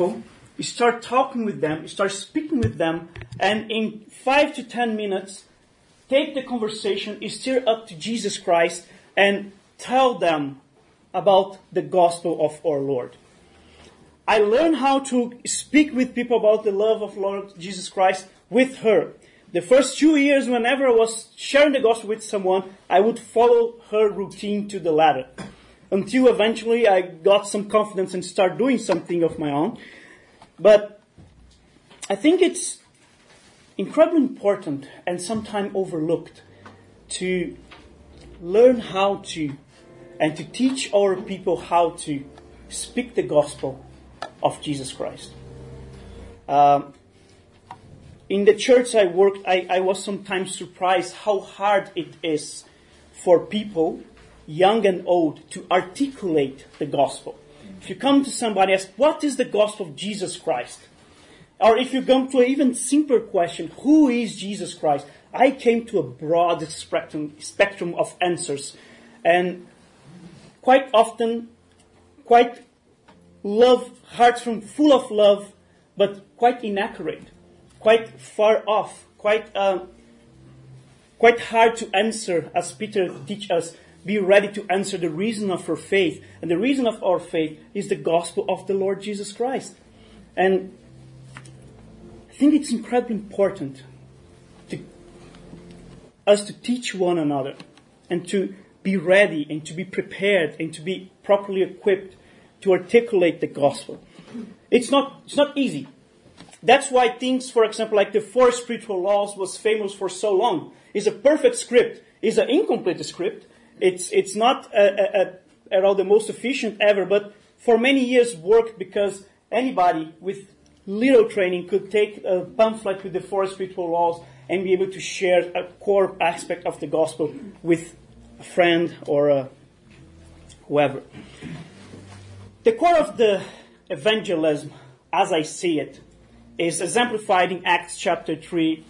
you start talking with them, start speaking with them, and in five to ten minutes, take the conversation, steer up to Jesus Christ, and tell them about the gospel of our Lord. I learned how to speak with people about the love of Lord Jesus Christ with her. The first two years, whenever I was sharing the gospel with someone, I would follow her routine to the letter. Until eventually I got some confidence and start doing something of my own. But I think it's incredibly important and sometimes overlooked to learn how to and to teach our people how to speak the gospel of Jesus Christ. Um, in the church I worked, I, I was sometimes surprised how hard it is for people, young and old, to articulate the gospel. If you come to somebody and ask, what is the gospel of Jesus Christ? Or if you come to an even simpler question, who is Jesus Christ? I came to a broad spectrum, spectrum of answers. And quite often, quite love, hearts from full of love, but quite inaccurate, quite far off, quite uh, quite hard to answer, as Peter teach us. Be ready to answer the reason of our faith, and the reason of our faith is the gospel of the Lord Jesus Christ. And I think it's incredibly important to us to teach one another and to be ready and to be prepared and to be properly equipped to articulate the gospel. It's not, it's not easy. That's why things, for example, like the four spiritual laws was famous for so long. It's a perfect script. It's an incomplete script. It's, it's not a, a, a, at the most efficient ever, but for many years worked because anybody with little training could take a pamphlet with the four spiritual laws and be able to share a core aspect of the gospel with a friend or a whoever. The core of the evangelism, as I see it, is exemplified in Acts chapter 3,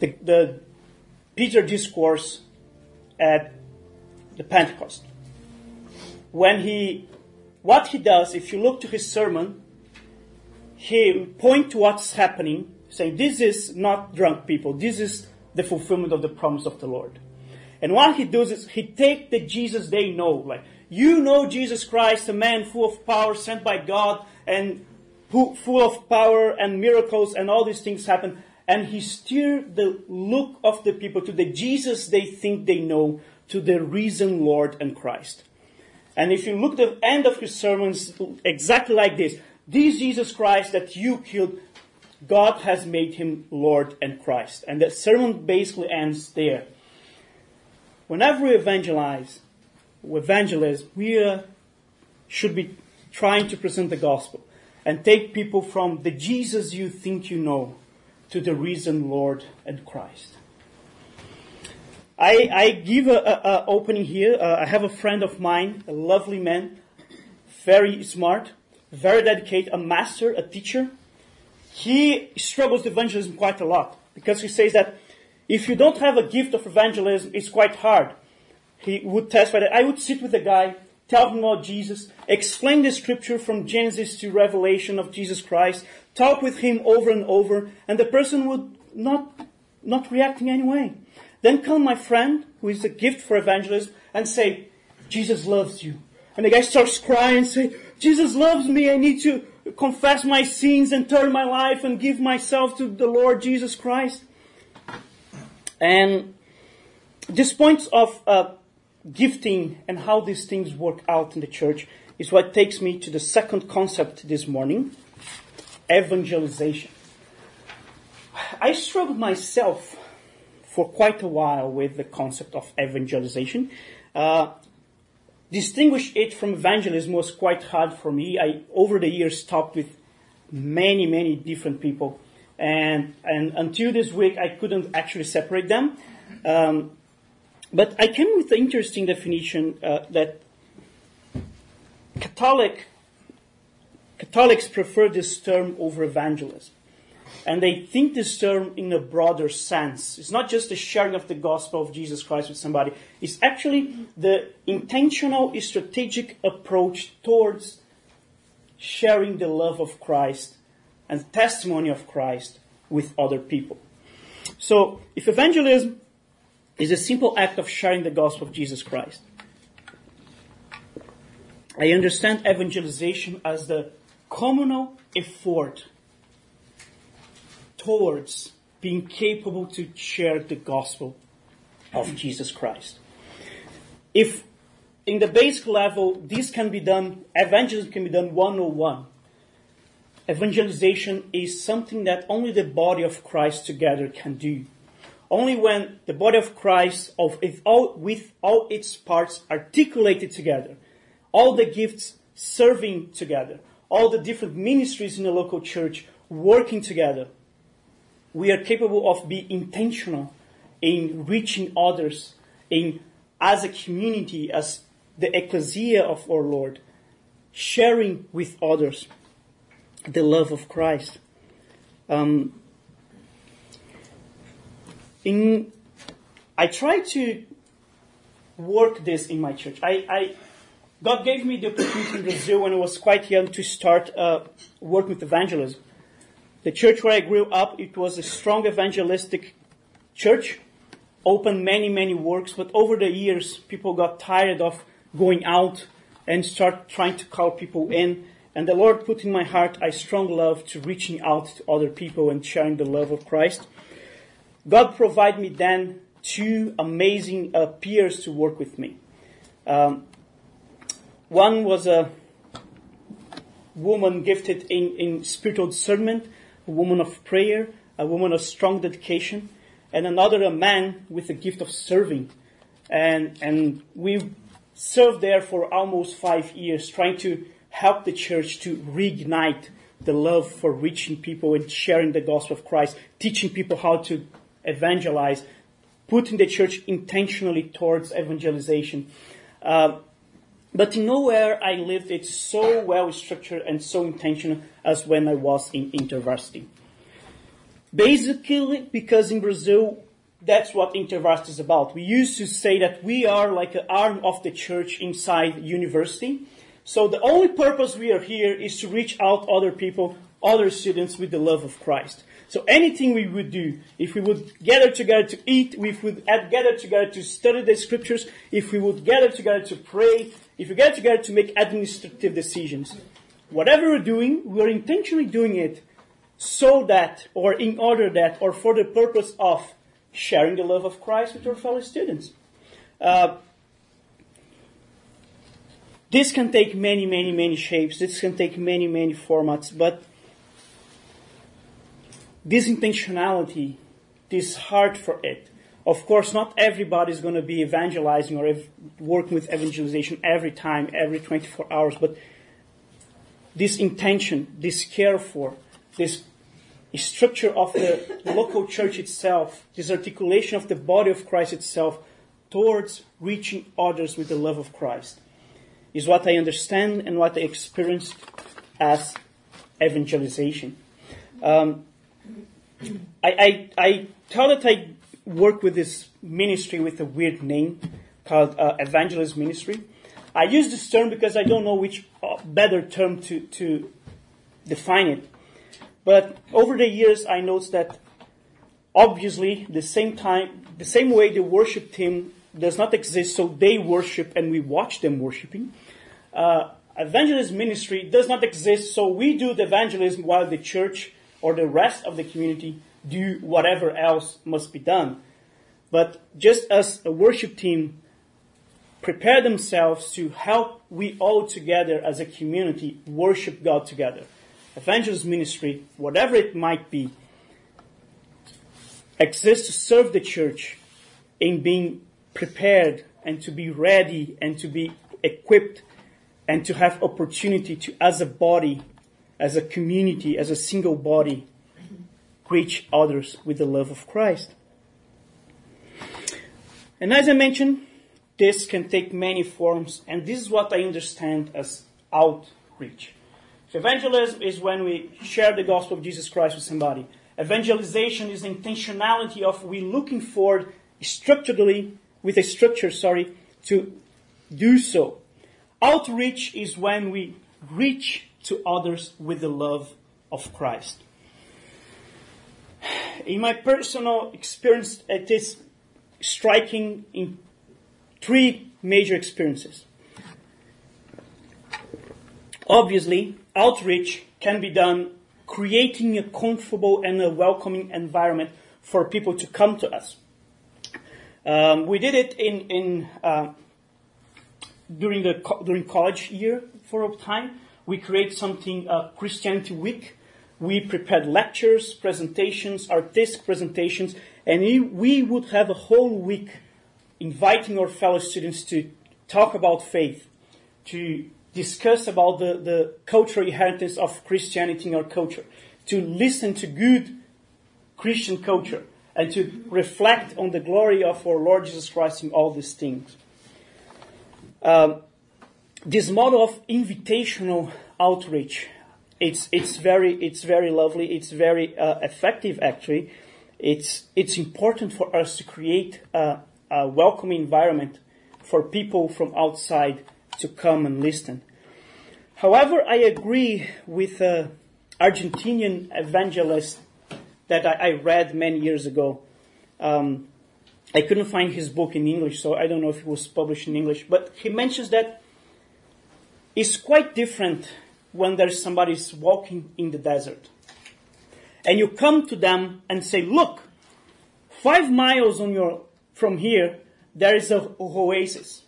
the, the Peter discourse at the Pentecost. When he, what he does, if you look to his sermon, he point to what's happening, saying, this is not drunk people, this is the fulfillment of the promise of the Lord. And what he does is he take the Jesus they know, like, you know Jesus Christ, a man full of power, sent by God, and full of power and miracles, and all these things happen. And he steered the look of the people to the Jesus they think they know, to the risen Lord and Christ. And if you look at the end of his sermons, exactly like this, this Jesus Christ that you killed, God has made him Lord and Christ. And the sermon basically ends there. Whenever we evangelize, evangelize, we uh, should be trying to present the gospel and take people from the Jesus you think you know to the risen Lord and Christ. I, I give a, a, a opening here. Uh, I have a friend of mine, a lovely man, very smart, very dedicated, a master, a teacher. He struggles with evangelism quite a lot because he says that if you don't have a gift of evangelism, it's quite hard. He would testify that I would sit with a guy, tell him about Jesus, explain the scripture from Genesis to Revelation of Jesus Christ, talk with him over and over, and the person would not, not react in any way. Then come my friend, who is a gift for evangelism, and say, Jesus loves you. And the guy starts crying and say, Jesus loves me, I need to confess my sins and turn my life and give myself to the Lord Jesus Christ. And this point of uh, gifting and how these things work out in the church is what takes me to the second concept this morning evangelization. I struggled myself for quite a while with the concept of evangelization. Uh, distinguish it from evangelism was quite hard for me. I, over the years, talked with many, many different people and, and until this week, I couldn't actually separate them. Um, but I came with an interesting definition uh, that Catholic Catholics prefer this term over evangelism. And they think this term in a broader sense. It's not just the sharing of the gospel of Jesus Christ with somebody. It's actually the intentional strategic approach towards sharing the love of Christ and testimony of Christ with other people. So, if evangelism is a simple act of sharing the gospel of Jesus Christ, I understand evangelization as the communal effort towards being capable to share the gospel of Jesus Christ. If in the basic level this can be done, evangelism can be done one on one. Evangelization is something that only the body of Christ together can do. Only when the body of Christ, of, all, with all its parts articulated together, all the gifts serving together, all the different ministries in the local church working together, we are capable of being intentional in reaching others, in as a community, as the ecclesia of our Lord, sharing with others the love of Christ. Um, in, I try to work this in my church. I, I God gave me the opportunity in Brazil when I was quite young to start uh, work with evangelism. The church where I grew up, it was a strong evangelistic church, opened many, many works, but over the years, people got tired of going out and start trying to call people in. And the Lord put in my heart a strong love to reaching out to other people and sharing the love of Christ. God provided me then two amazing uh, peers to work with me. Um, one was a woman gifted in, in spiritual discernment, a woman of prayer, a woman of strong dedication, and another a man with the gift of serving. And, and we served there for almost five years, trying to help the church to reignite the love for reaching people and sharing the gospel of Christ, teaching people how to evangelize, putting the church intentionally towards evangelization. Uh, but nowhere I lived it so well structured and so intentional as when I was in InterVarsity. Basically, because in Brazil, that's what InterVarsity is about. We used to say that we are like an arm of the church inside university. So the only purpose we are here is to reach out other people, other students with the love of Christ. So anything we would do, if we would gather together to eat, if we would gather together to study the scriptures, if we would gather together to pray, if we get together to make administrative decisions, whatever we're doing, we're intentionally doing it so that, or in order that, or for the purpose of sharing the love of Christ with our fellow students. Uh, this can take many, many, many shapes. This can take many, many formats, but this intentionality, this heart for it, of course, not everybody is going to be evangelizing or ev- working with evangelization every time, every 24 hours, but this intention, this care for, this structure of the local church itself, this articulation of the body of Christ itself towards reaching others with the love of Christ is what I understand and what I experienced as evangelization. Um, I, I, I that I work with this ministry with a weird name called uh, evangelist ministry. I use this term because I don't know which uh, better term to, to define it. But over the years, I noticed that obviously the same time, the same way the worship team does not exist, so they worship and we watch them worshiping. Uh, evangelist ministry does not exist, so we do the evangelism while the church or the rest of the community do whatever else must be done. But just as a worship team prepare themselves to help we all together as a community worship God together, evangelist ministry, whatever it might be, exists to serve the church in being prepared and to be ready and to be equipped and to have opportunity to, as a body, as a community, as a single body, reach others with the love of Christ. And as I mentioned, this can take many forms, and this is what I understand as outreach. So evangelism is when we share the gospel of Jesus Christ with somebody. Evangelization is the intentionality of we looking forward structurally, with a structure, sorry, to do so. Outreach is when we reach to others with the love of Christ. In my personal experience, it is striking in three major experiences. Obviously, outreach can be done creating a comfortable and a welcoming environment for people to come to us. Um, we did it in, in uh, during the during college year for a time. We create something uh, Christianity Week. We prepared lectures, presentations, artistic presentations, and we, would have a whole week inviting our fellow students to talk about faith, to discuss about the, the cultural inheritance of Christianity in our culture, to listen to good Christian culture, and to reflect on the glory of our Lord Jesus Christ in all these things. Um, this model of invitational outreach, it's, it's, very, it's very lovely, it's very uh, effective actually. It's, it's important for us to create a, a welcoming environment for people from outside to come and listen. However, I agree with an Argentinian evangelist that I, I read many years ago. Um, I couldn't find his book in English, so I don't know if it was published in English, but he mentions that it's quite different when there's somebody walking in the desert. And you come to them and say, look, five miles your, from here, there is a oasis.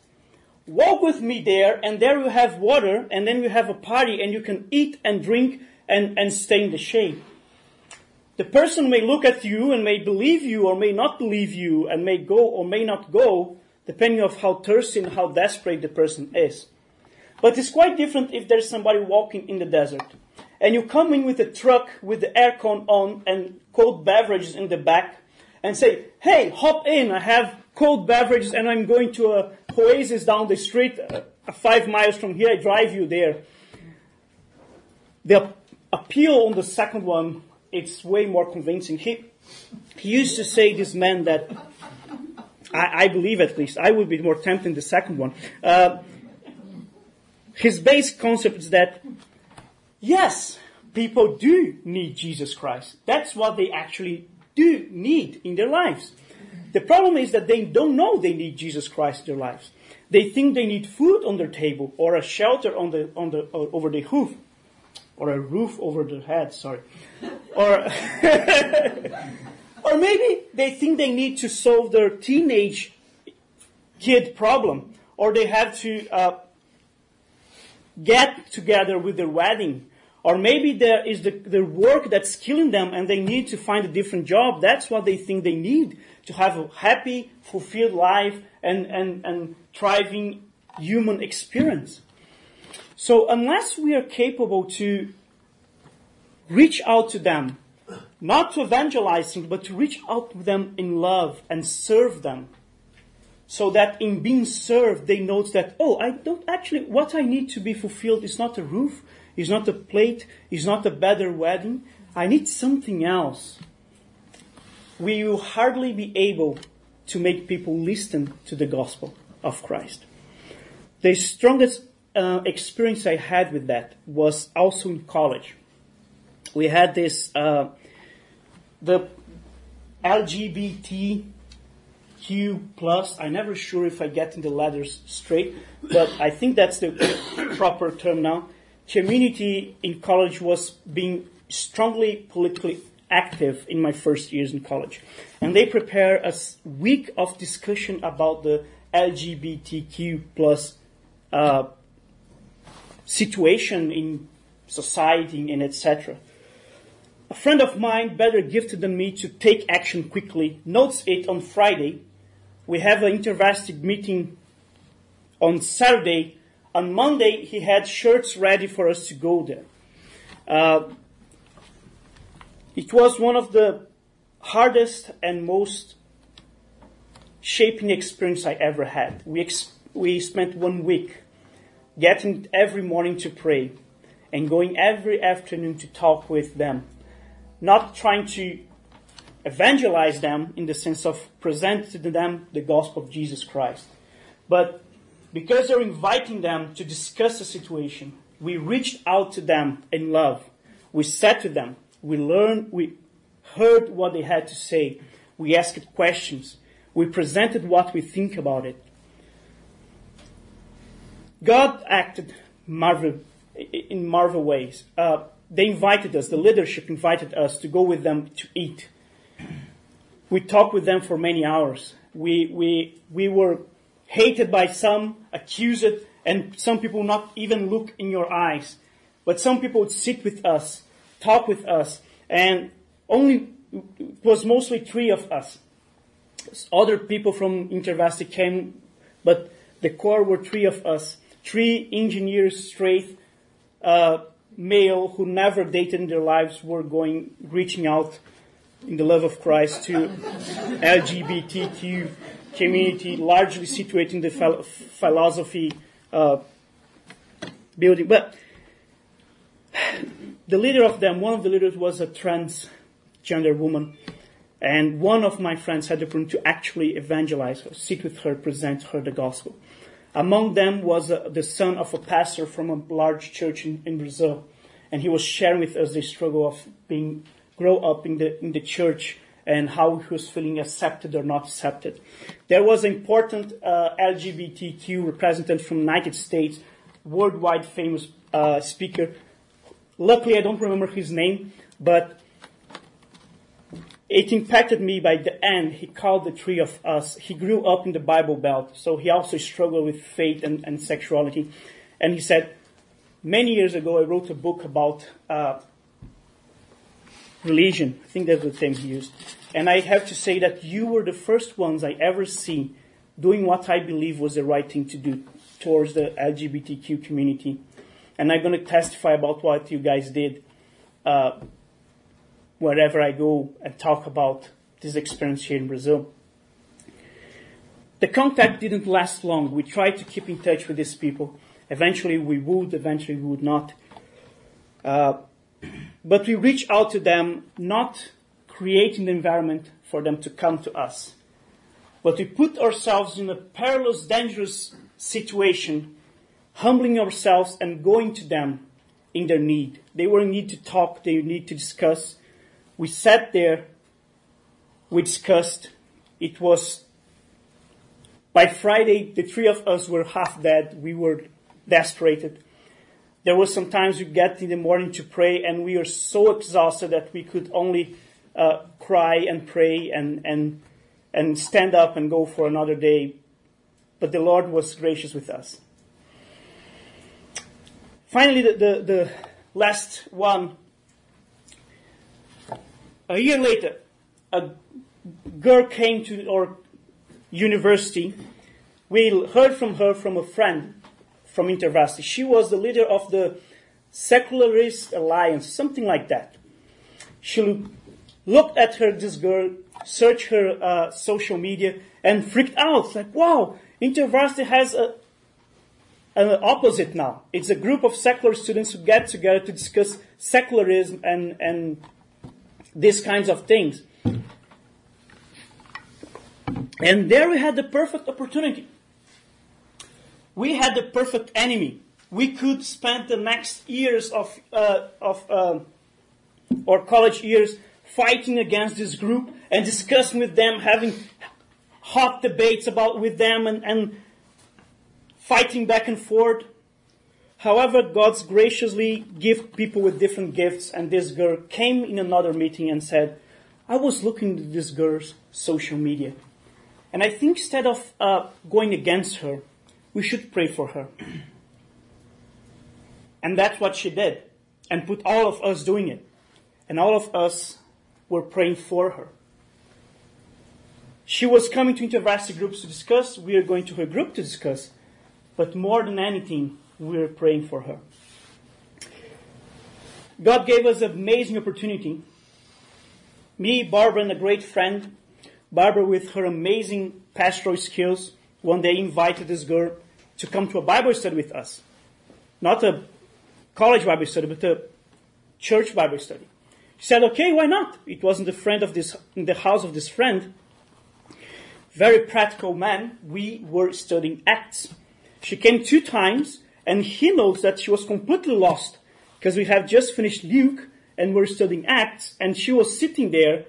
Walk with me there, and there you have water, and then you have a party, and you can eat and drink and, and stay in the shade. The person may look at you and may believe you or may not believe you and may go or may not go, depending on how thirsty and how desperate the person is. But it's quite different if there's somebody walking in the desert. And you come in with a truck with the aircon on and cold beverages in the back and say, hey, hop in, I have cold beverages and I'm going to a oasis down the street, uh, five miles from here, I drive you there. The appeal on the second one it's way more convincing. He, he used to say, this man, that I, I believe at least, I would be more tempted the second one. Uh, his base concept is that, yes, people do need Jesus Christ. That's what they actually do need in their lives. The problem is that they don't know they need Jesus Christ in their lives. They think they need food on their table or a shelter on the, on the, over the roof or a roof over their head, sorry. or, or maybe they think they need to solve their teenage kid problem, or they have to uh, get together with their wedding, or maybe there is the, the work that's killing them and they need to find a different job. That's what they think they need to have a happy, fulfilled life and, and, and thriving human experience. So unless we are capable to reach out to them, not to evangelizing, but to reach out to them in love and serve them, so that in being served, they note that, oh, I don't actually, what I need to be fulfilled is not a roof, is not a plate, is not a better wedding. I need something else. We will hardly be able to make people listen to the gospel of Christ. The strongest uh, experience I had with that was also in college. We had this, uh, the LGBTQ plus. I'm never sure if I get in the letters straight, but I think that's the proper term now. Community in college was being strongly politically active in my first years in college. And they prepare a week of discussion about the LGBTQ plus uh, situation in society and etc. A friend of mine, better gifted than me to take action quickly, notes it on Friday. We have an InterVarsity meeting on Saturday. On Monday, he had shirts ready for us to go there. Uh, it was one of the hardest and most shaping experience I ever had. We, ex- we spent one week getting every morning to pray and going every afternoon to talk with them. Not trying to evangelize them in the sense of present to them the gospel of Jesus Christ, but because they're inviting them to discuss the situation, We reached out to them in love. We sat to them. We learned, we heard what they had to say. We asked questions. We presented what we think about it. God acted marvel, in marvel ways. Uh, they invited us, the leadership invited us to go with them to eat. We talked with them for many hours. We, we, we were hated by some, accused, and some people not even look in your eyes. But some people would sit with us, talk with us, and only, it was mostly three of us. Other people from InterVarsity came, but the core were three of us. Three engineers straight, uh, male who never dated in their lives were going, reaching out in the love of Christ to LGBTQ community, largely situated in the philosophy uh, building. But the leader of them, one of the leaders was a transgender woman. And one of my friends had the opportunity to actually evangelize her, sit with her, present her the gospel. Among them was uh, the son of a pastor from a large church in, in Brazil. And he was sharing with us the struggle of being, grow up in the, in the church and how he was feeling accepted or not accepted. There was an important uh, LGBTQ representative from United States, worldwide famous uh, speaker. Luckily, I don't remember his name, but it impacted me by the end. He called the three of us. He grew up in the Bible Belt, so he also struggled with faith and, and sexuality. And he said, many years ago, I wrote a book about uh, religion. I think that's the term he used. And I have to say that you were the first ones I ever see doing what I believe was the right thing to do towards the LGBTQ community. And I'm going to testify about what you guys did uh, wherever I go and talk about this experience here in Brazil. The contact didn't last long. We tried to keep in touch with these people. Eventually we would, eventually we would not. Uh, but we reach out to them not creating the environment for them to come to us. But we put ourselves in a perilous, dangerous situation, humbling ourselves and going to them in their need. They were in need to talk, they need to discuss. We sat there, we discussed. It was, by Friday, the three of us were half dead. We were desperate. There was sometimes we get in the morning to pray and we were so exhausted that we could only uh, cry and pray and, and, and stand up and go for another day. But the Lord was gracious with us. Finally, the, the, the last one. A year later, a girl came to our university. We heard from her from a friend from InterVarsity. She was the leader of the Secularist Alliance, something like that. She looked at her, this girl, searched her uh, social media, and freaked out. Like, wow, InterVarsity has a, an opposite now. It's a group of secular students who get together to discuss secularism and, and these kinds of things. And there we had the perfect opportunity. We had the perfect enemy. We could spend the next years of, uh, of uh, our college years fighting against this group and discussing with them, having hot debates about with them and, and fighting back and forth. However, God's graciously give people with different gifts, and this girl came in another meeting and said, I was looking at this girl's social media. And I think instead of uh, going against her, we should pray for her. And that's what she did, and put all of us doing it. And all of us were praying for her. She was coming to InterVarsity groups to discuss. We are going to her group to discuss. But more than anything, we are praying for her. God gave us an amazing opportunity. Me, Barbara, and a great friend, Barbara with her amazing pastoral skills, one day invited this girl to come to a Bible study with us. Not a college Bible study, but a church Bible study. She said, okay, why not? It wasn't the friend of this, in the house of this friend. Very practical man. We were studying Acts. She came two times And he knows that she was completely lost because we have just finished Luke and we're studying Acts and she was sitting there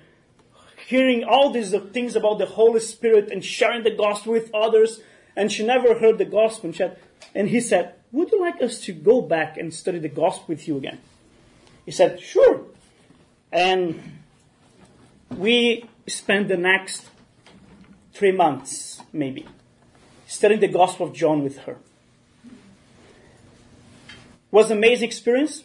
hearing all these things about the Holy Spirit and sharing the gospel with others and she never heard the gospel. And, had, and he said, would you like us to go back and study the gospel with you again? He said, sure. And we spent the next three months, maybe, studying the Gospel of John with her. It Was an amazing experience.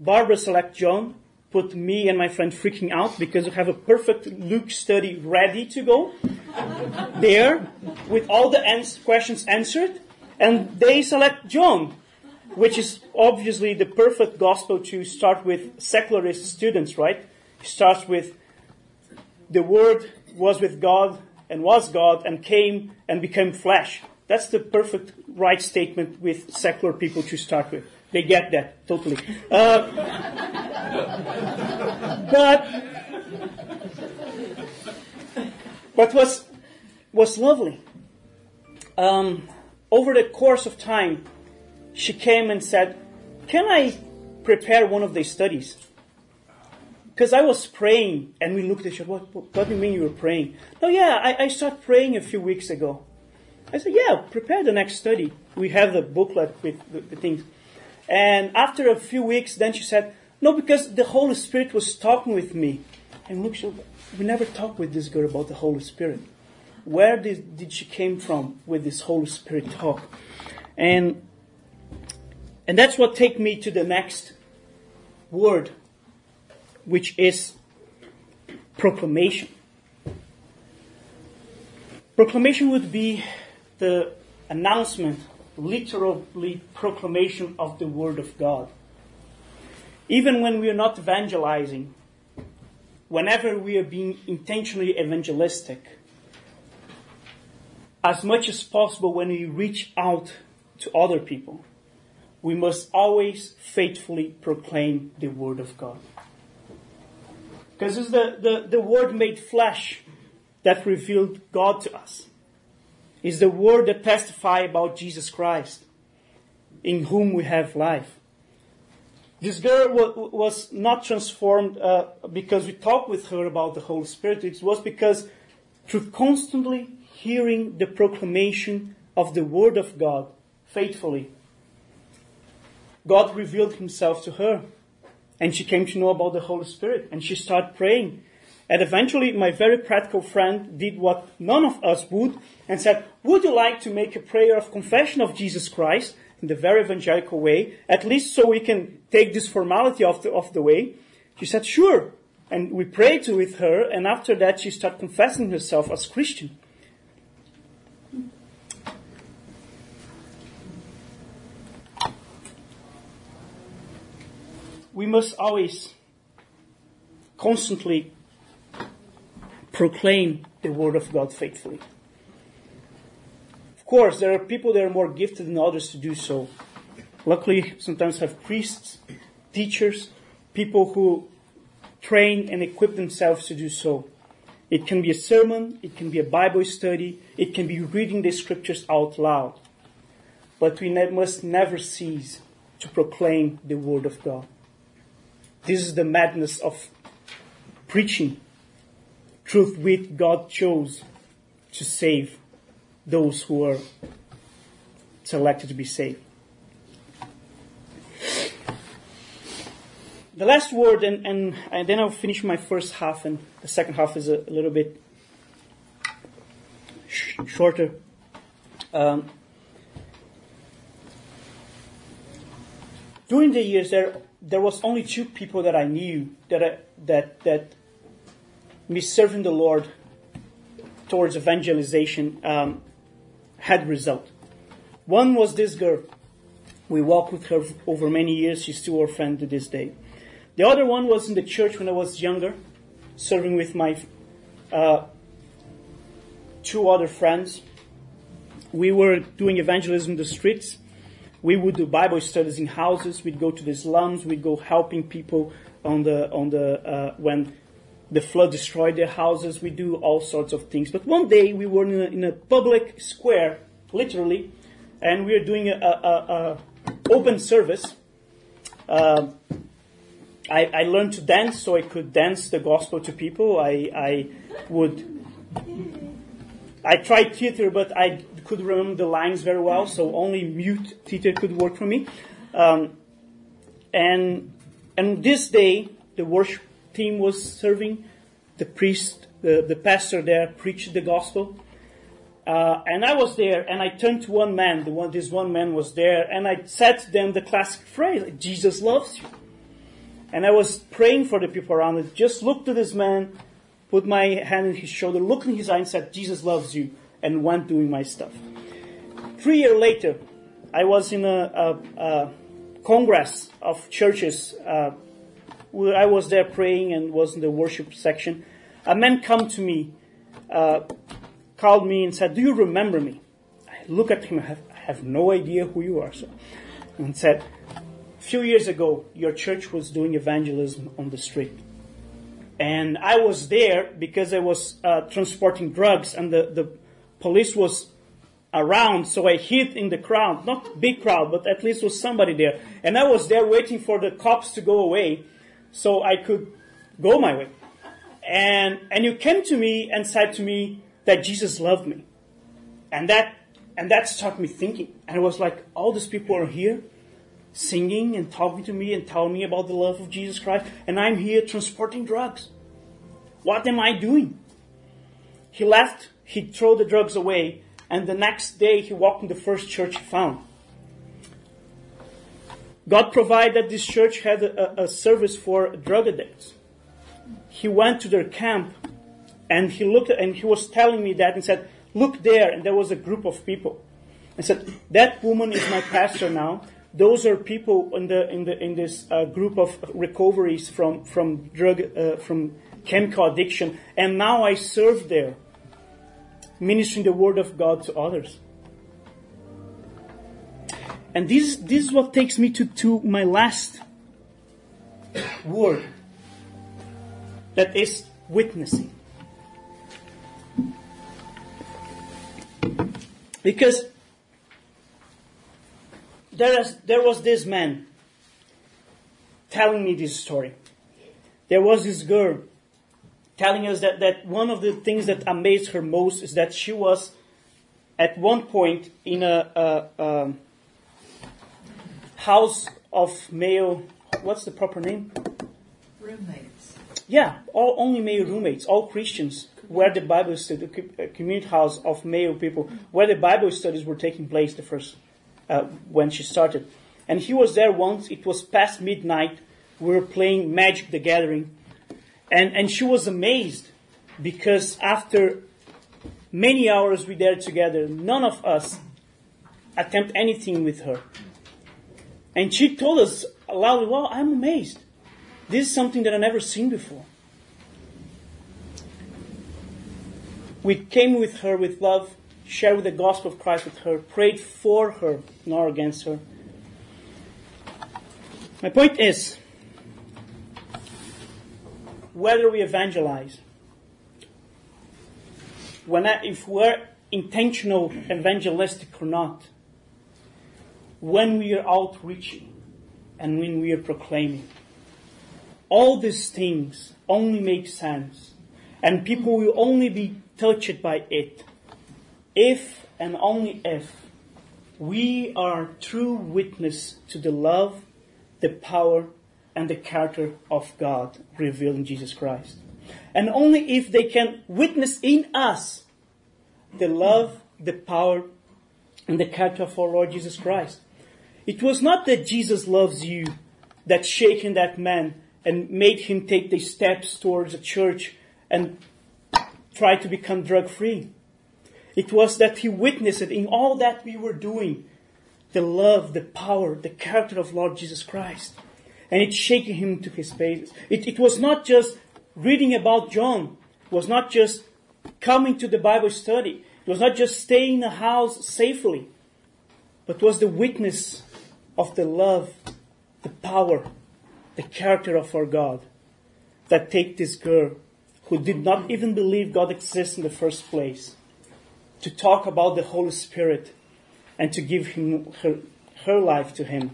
Barbara select John put me and my friend freaking out because we have a perfect Luke study ready to go there with all the ans- questions answered, and they select John, which is obviously the perfect gospel to start with secularist students, right? It starts with the Word was with God and was God and came and became flesh. That's the perfect right statement with secular people to start with. They get that totally. Uh, but but was was lovely. Um, over the course of time, she came and said, "Can I prepare one of the studies?" Because I was praying, and we looked at each other. What, what, what do you mean you were praying? No, yeah, I, I started praying a few weeks ago. I said, yeah, prepare the next study. We have the booklet with the, the things. And after a few weeks, then she said, no, because the Holy Spirit was talking with me. And look, we never talked with this girl about the Holy Spirit. Where did, did she came from with this Holy Spirit talk? And, and that's what take me to the next word which is proclamation. Proclamation would be the announcement, literally proclamation of the Word of God. Even when we are not evangelizing, whenever we are being intentionally evangelistic, as much as possible when we reach out to other people, we must always faithfully proclaim the Word of God. Because it's the, the, the Word made flesh that revealed God to us. It's the Word that testifies about Jesus Christ, in whom we have life. This girl was not transformed uh, because we talked with her about the Holy Spirit. It was because through constantly hearing the proclamation of the Word of God faithfully, God revealed Himself to her. And she came to know about the Holy Spirit and she started praying. And eventually, my very practical friend did what none of us would and said, Would you like to make a prayer of confession of Jesus Christ in the very evangelical way, at least so we can take this formality off the, off the way? She said, Sure. And we prayed with her, and after that, she started confessing herself as Christian. we must always constantly proclaim the word of God faithfully. Course, there are people that are more gifted than others to do so. Luckily, sometimes have priests, teachers, people who train and equip themselves to do so. It can be a sermon, it can be a Bible study, it can be reading the scriptures out loud. But we ne- must never cease to proclaim the word of God. This is the madness of preaching truth which God chose to save those who are selected to be saved. The last word, and, and, and then I'll finish my first half, and the second half is a, a little bit sh- shorter. Um, during the years, there there was only two people that I knew that I, that that me serving the Lord towards evangelization um, had result. One was this girl. We walked with her over many years. She's still our friend to this day. The other one was in the church when I was younger, serving with my uh, two other friends. We were doing evangelism in the streets we would do Bible studies in houses. We'd go to the slums. We'd go helping people on the on the uh, when the flood destroyed their houses. We do all sorts of things. But one day we were in a, in a public square, literally, and we were doing a, a, a open service. Uh, I, I, learned to dance so I could dance the gospel to people. I, I would. I tried theater, but I could remember the lines very well, so only mute theater could work for me. Um, and and this day, the worship team was serving. The priest, the, the pastor there, preached the gospel. Uh, and I was there, and I turned to one man. The one, this one man was there, and I said to them the classic phrase: "Jesus loves you." And I was praying for the people around me. Just looked to this man, put my hand in his shoulder, looked in his eye, and said, "Jesus loves you," and went doing my stuff. Three years later, I was in a, a, a congress of churches. Uh, I was there praying and was in the worship section. A man come to me, uh, called me and said, "Do you remember me?" I look at him. I have, I have no idea who you are. And said, "A few years ago, your church was doing evangelism on the street." And I was there because I was uh, transporting drugs, and the, the police was around, so I hid in the crowd. Not big crowd, but at least was somebody there. And I was there waiting for the cops to go away so I could go my way. And, and you came to me and said to me that Jesus loved me. And that, and that started me thinking. And it was like, all these people are here singing and talking to me and telling me about the love of Jesus Christ. And I'm here transporting drugs. What am I doing? He left, he threw the drugs away, and the next day he walked in the first church he found. God provided that this church had a, a, service for drug addicts. He went to their camp and he looked and he was telling me that and said, look there. And there was a group of people. I said, that woman is my pastor now. Those are people in the in the in this uh, group of recoveries from from drug uh, from chemical addiction, and now I serve there ministering the word of God to others. And this, this is what takes me to, to my last word. That is witnessing. Because there, is, there was this man telling me this story. There was this girl telling us that, that one of the things that amazed her most is that she was at one point in a, a, a house of male, what's the proper name? Roommates. Yeah, all only male roommates, all Christians, where the Bible study, a community house of male people, where the Bible studies were taking place the first, uh, when she started. And he was there once, it was past midnight, we were playing Magic the Gathering, and, and she was amazed because after many hours we there together, none of us attempt anything with her. And she told us loudly, well, I'm amazed. This is something that I never seen before. We came with her with love, shared the gospel of Christ with her, prayed for her, not against her. My point is, whether we evangelize, when I, if we're intentional evangelistic or not, when we are outreaching and when we are proclaiming, all these things only make sense and people will only be touched by it if and only if we are true witness to the love, the power, and the character of God revealed in Jesus Christ. And only if they can witness in us the love, the power, and the character of our Lord Jesus Christ. It was not that Jesus loves you that shaken that man and made him take the steps towards the church and try to become drug free. It was that he witnessed in all that we were doing the love, the power, the character of Lord Jesus Christ and it shaking him to his face. It, it was not just reading about John. It was not just coming to the Bible study. It was not just staying in the house safely, but was the witness of the love, the power, the character of our God that take this girl who did not even believe God exists in the first place to talk about the Holy Spirit and to give him her, her life to him.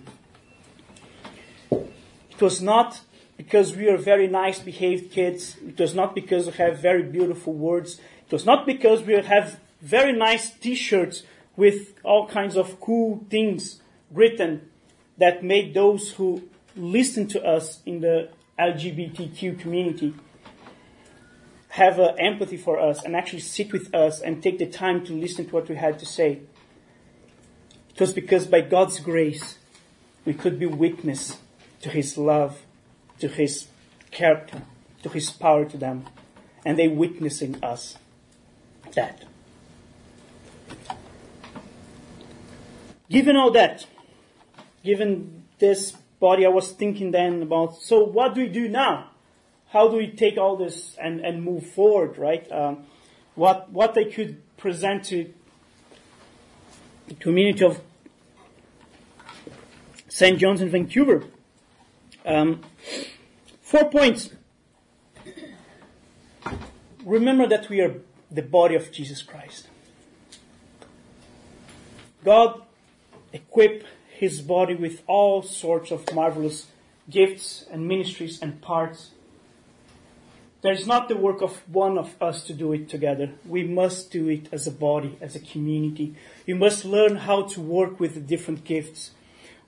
It was not because we are very nice behaved kids. It was not because we have very beautiful words. It was not because we have very nice t-shirts with all kinds of cool things written that made those who listen to us in the LGBTQ community have uh, empathy for us and actually sit with us and take the time to listen to what we had to say. It was because by God's grace, we could be witness to His love, to His character, to His power to them. And they witnessing us that. Given all that, given this body, I was thinking then about, so what do we do now? How do we take all this and, and move forward, right? Um, what, what they could present to the community of St. John's in Vancouver. Um, four points. Remember that we are the body of Jesus Christ. God equipped his body with all sorts of marvelous gifts and ministries and parts. There's not the work of one of us to do it together. We must do it as a body, as a community. We must learn how to work with the different gifts.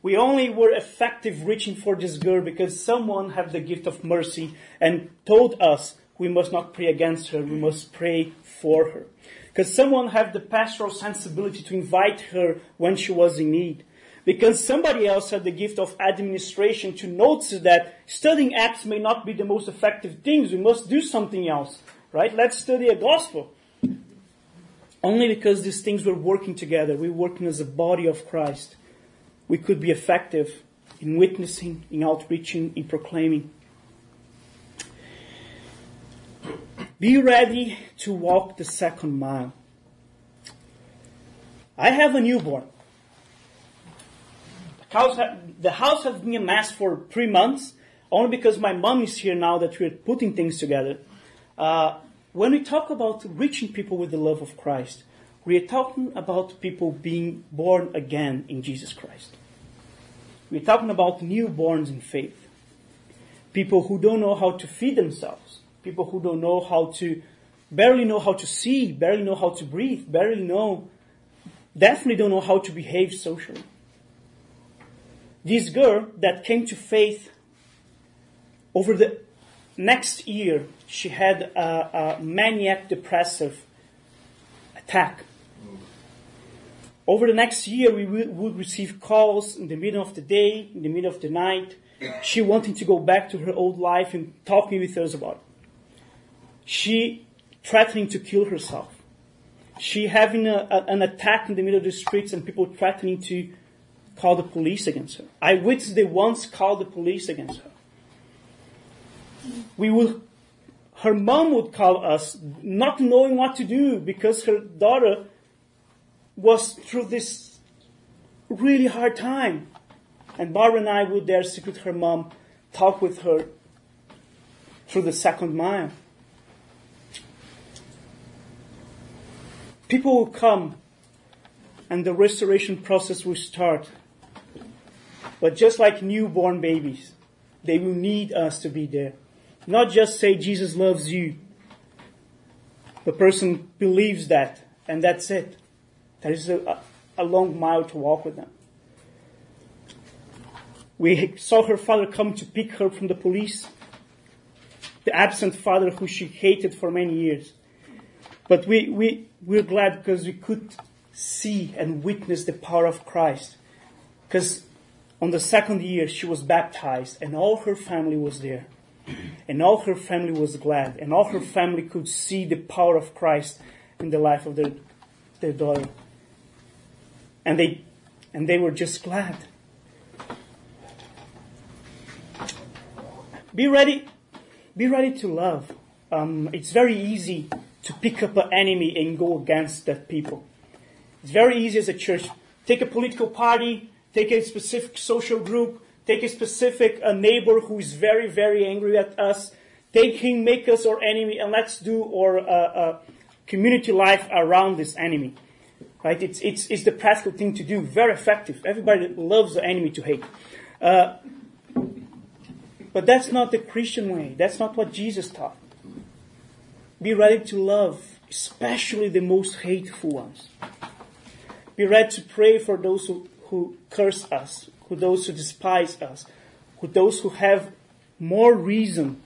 We only were effective reaching for this girl because someone had the gift of mercy and told us we must not pray against her, we must pray for her. Because someone had the pastoral sensibility to invite her when she was in need. Because somebody else had the gift of administration to notice that studying Acts may not be the most effective things. We must do something else, right? Let's study a gospel. Only because these things were working together, we were working as a body of Christ, we could be effective in witnessing, in outreaching, in proclaiming. Be ready to walk the second mile. I have a newborn. The house has been a mess for three months, only because my mom is here now that we're putting things together. Uh, when we talk about reaching people with the love of Christ, we are talking about people being born again in Jesus Christ. We're talking about newborns in faith. People who don't know how to feed themselves. People who don't know how to, barely know how to see, barely know how to breathe, barely know, definitely don't know how to behave socially. This girl that came to faith over the next year, she had a, a maniac depressive attack. Over the next year, we would receive calls in the middle of the day, in the middle of the night, she wanting to go back to her old life and talking with us about it. She threatening to kill herself. She having a, a, an attack in the middle of the streets and people threatening to call the police against her. I witnessed they once called the police against her. We would, her mom would call us not knowing what to do because her daughter was through this really hard time. And Barbara and I would there sit with her mom, talk with her through the second mile. People will come and the restoration process will start. But just like newborn babies, they will need us to be there. Not just say Jesus loves you. The person believes that, and that's it. There is a, a long mile to walk with them. We saw her father come to pick her from the police. The absent father who she hated for many years. But we, we, we're glad because we could see and witness the power of Christ. Because on the second year, she was baptized and all her family was there. And all her family was glad. And all her family could see the power of Christ in the life of their, their daughter. And they, and they were just glad. Be ready, be ready to love. Um, it's very easy to pick up an enemy and go against that people. It's very easy as a church. Take a political party, take a specific social group, take a specific a neighbor who is very, very angry at us, take him, make us our enemy, and let's do our uh, uh, community life around this enemy. right? It's, it's, it's the practical thing to do, very effective. Everybody loves the enemy to hate. Uh, but that's not the Christian way. That's not what Jesus taught. Be ready to love, especially the most hateful ones. Be ready to pray for those who, who curse us, who those who despise us, who those who have more reason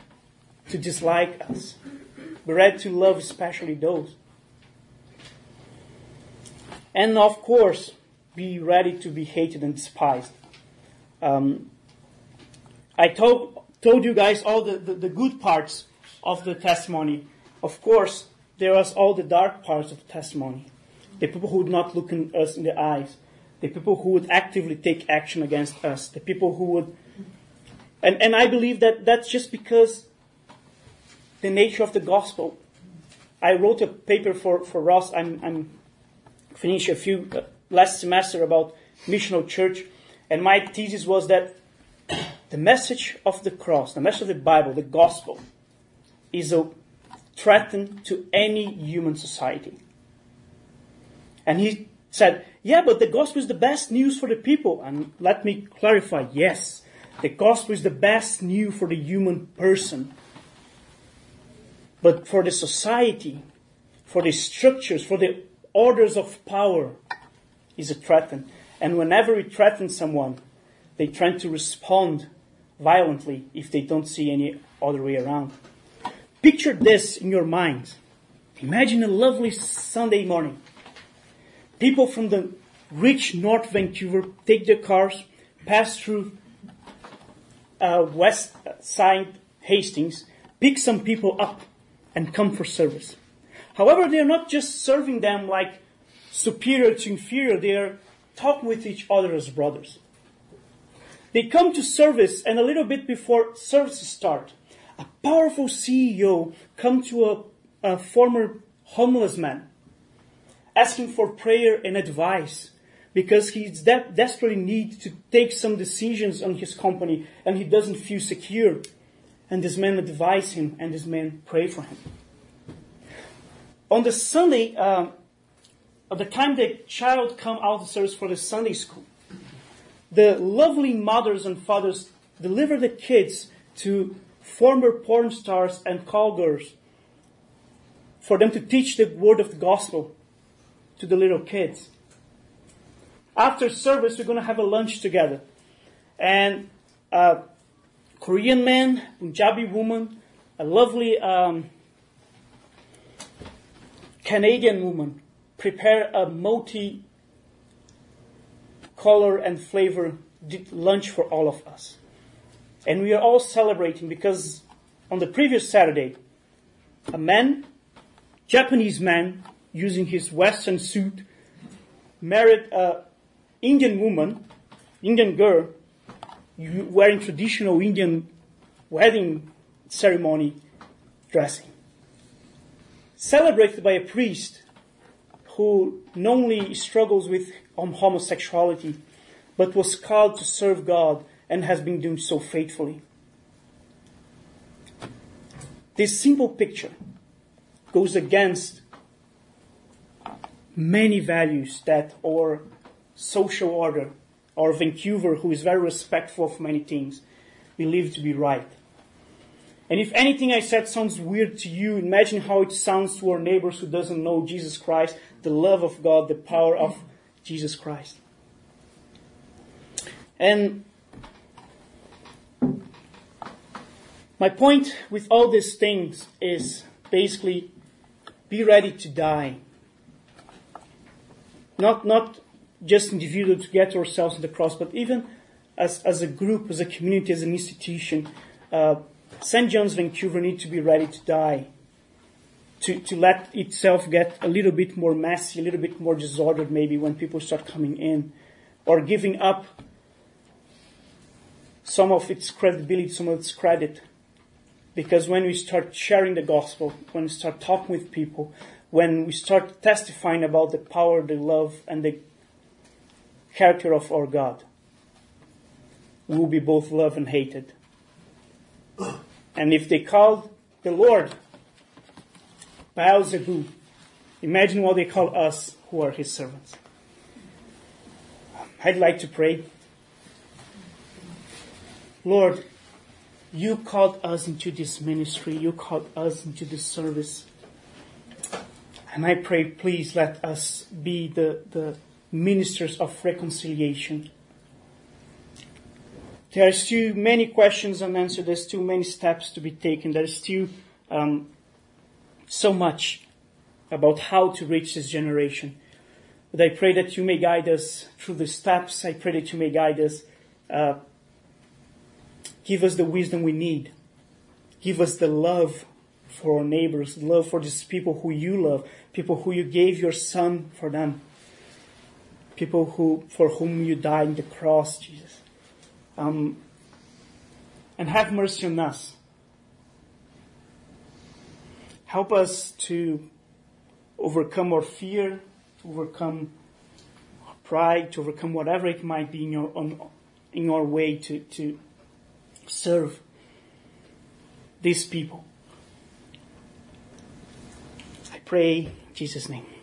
to dislike us. Be ready to love especially those. And of course, be ready to be hated and despised. Um, I told, told you guys all the, the, the, good parts of the testimony. Of course, there was all the dark parts of the testimony. The people who would not look in us in the eyes. The people who would actively take action against us. The people who would. And, and I believe that that's just because the nature of the gospel. I wrote a paper for, for Ross. I'm, I'm finished a few uh, last semester about missional church. And my thesis was that the message of the cross, the message of the Bible, the gospel, is a threat to any human society. And he said, yeah, but the gospel is the best news for the people. And let me clarify, yes, the gospel is the best news for the human person. But for the society, for the structures, for the orders of power, is a threat. And whenever we threaten someone, they try to respond violently if they don't see any other way around. Picture this in your mind. Imagine a lovely Sunday morning. People from the rich North Vancouver take their cars, pass through uh, West Side Hastings, pick some people up, and come for service. However, they are not just serving them like superior to inferior, they are talking with each other as brothers. They come to service, and a little bit before services start, a powerful CEO come to a, a former homeless man, asking for prayer and advice because he de- desperately needs to take some decisions on his company and he doesn't feel secure. And this man advise him, and this man pray for him. On the Sunday, uh, at the time the child come out of service for the Sunday school, the lovely mothers and fathers deliver the kids to former porn stars and call girls for them to teach the word of the gospel to the little kids. After service, we're going to have a lunch together. And a Korean man, Punjabi woman, a lovely um, Canadian woman prepare a multi color and flavor lunch for all of us. And we are all celebrating because on the previous Saturday, a man, Japanese man, using his Western suit, married a Indian woman, Indian girl, wearing traditional Indian wedding ceremony dressing. Celebrated by a priest who not only struggles with um, homosexuality, but was called to serve God and has been doing so faithfully. This simple picture goes against many values that our social order, our Vancouver, who is very respectful of many things, believe to be right. And if anything I said sounds weird to you, imagine how it sounds to our neighbors who doesn't know Jesus Christ, the love of God, the power of Jesus Christ. And my point with all these things is basically be ready to die. Not, not just individually to get ourselves on the cross, but even as, as a group, as a community, as an institution. Uh, St. John's Vancouver need to be ready to die. To, to let itself get a little bit more messy, a little bit more disordered maybe when people start coming in. Or giving up some of its credibility, some of its credit. Because when we start sharing the gospel, when we start talking with people, when we start testifying about the power, the love, and the character of our God, we will be both loved and hated. And if they called the Lord Beelzebub, Imagine what they call us who are his servants. I'd like to pray. Lord, you called us into this ministry. You called us into this service. And I pray, please let us be the, the ministers of reconciliation. There are still many questions unanswered. There's still many steps to be taken. There's still um, so much about how to reach this generation. But I pray that you may guide us through the steps. I pray that you may guide us. Uh, give us the wisdom we need. Give us the love for our neighbors, love for these people who you love, people who you gave your son for them, people who, for whom you died on the cross, Jesus. Um, and have mercy on us. Help us to overcome our fear, to overcome our pride, to overcome whatever it might be in your, on, in our way to, to serve these people. Pray Jesus' name.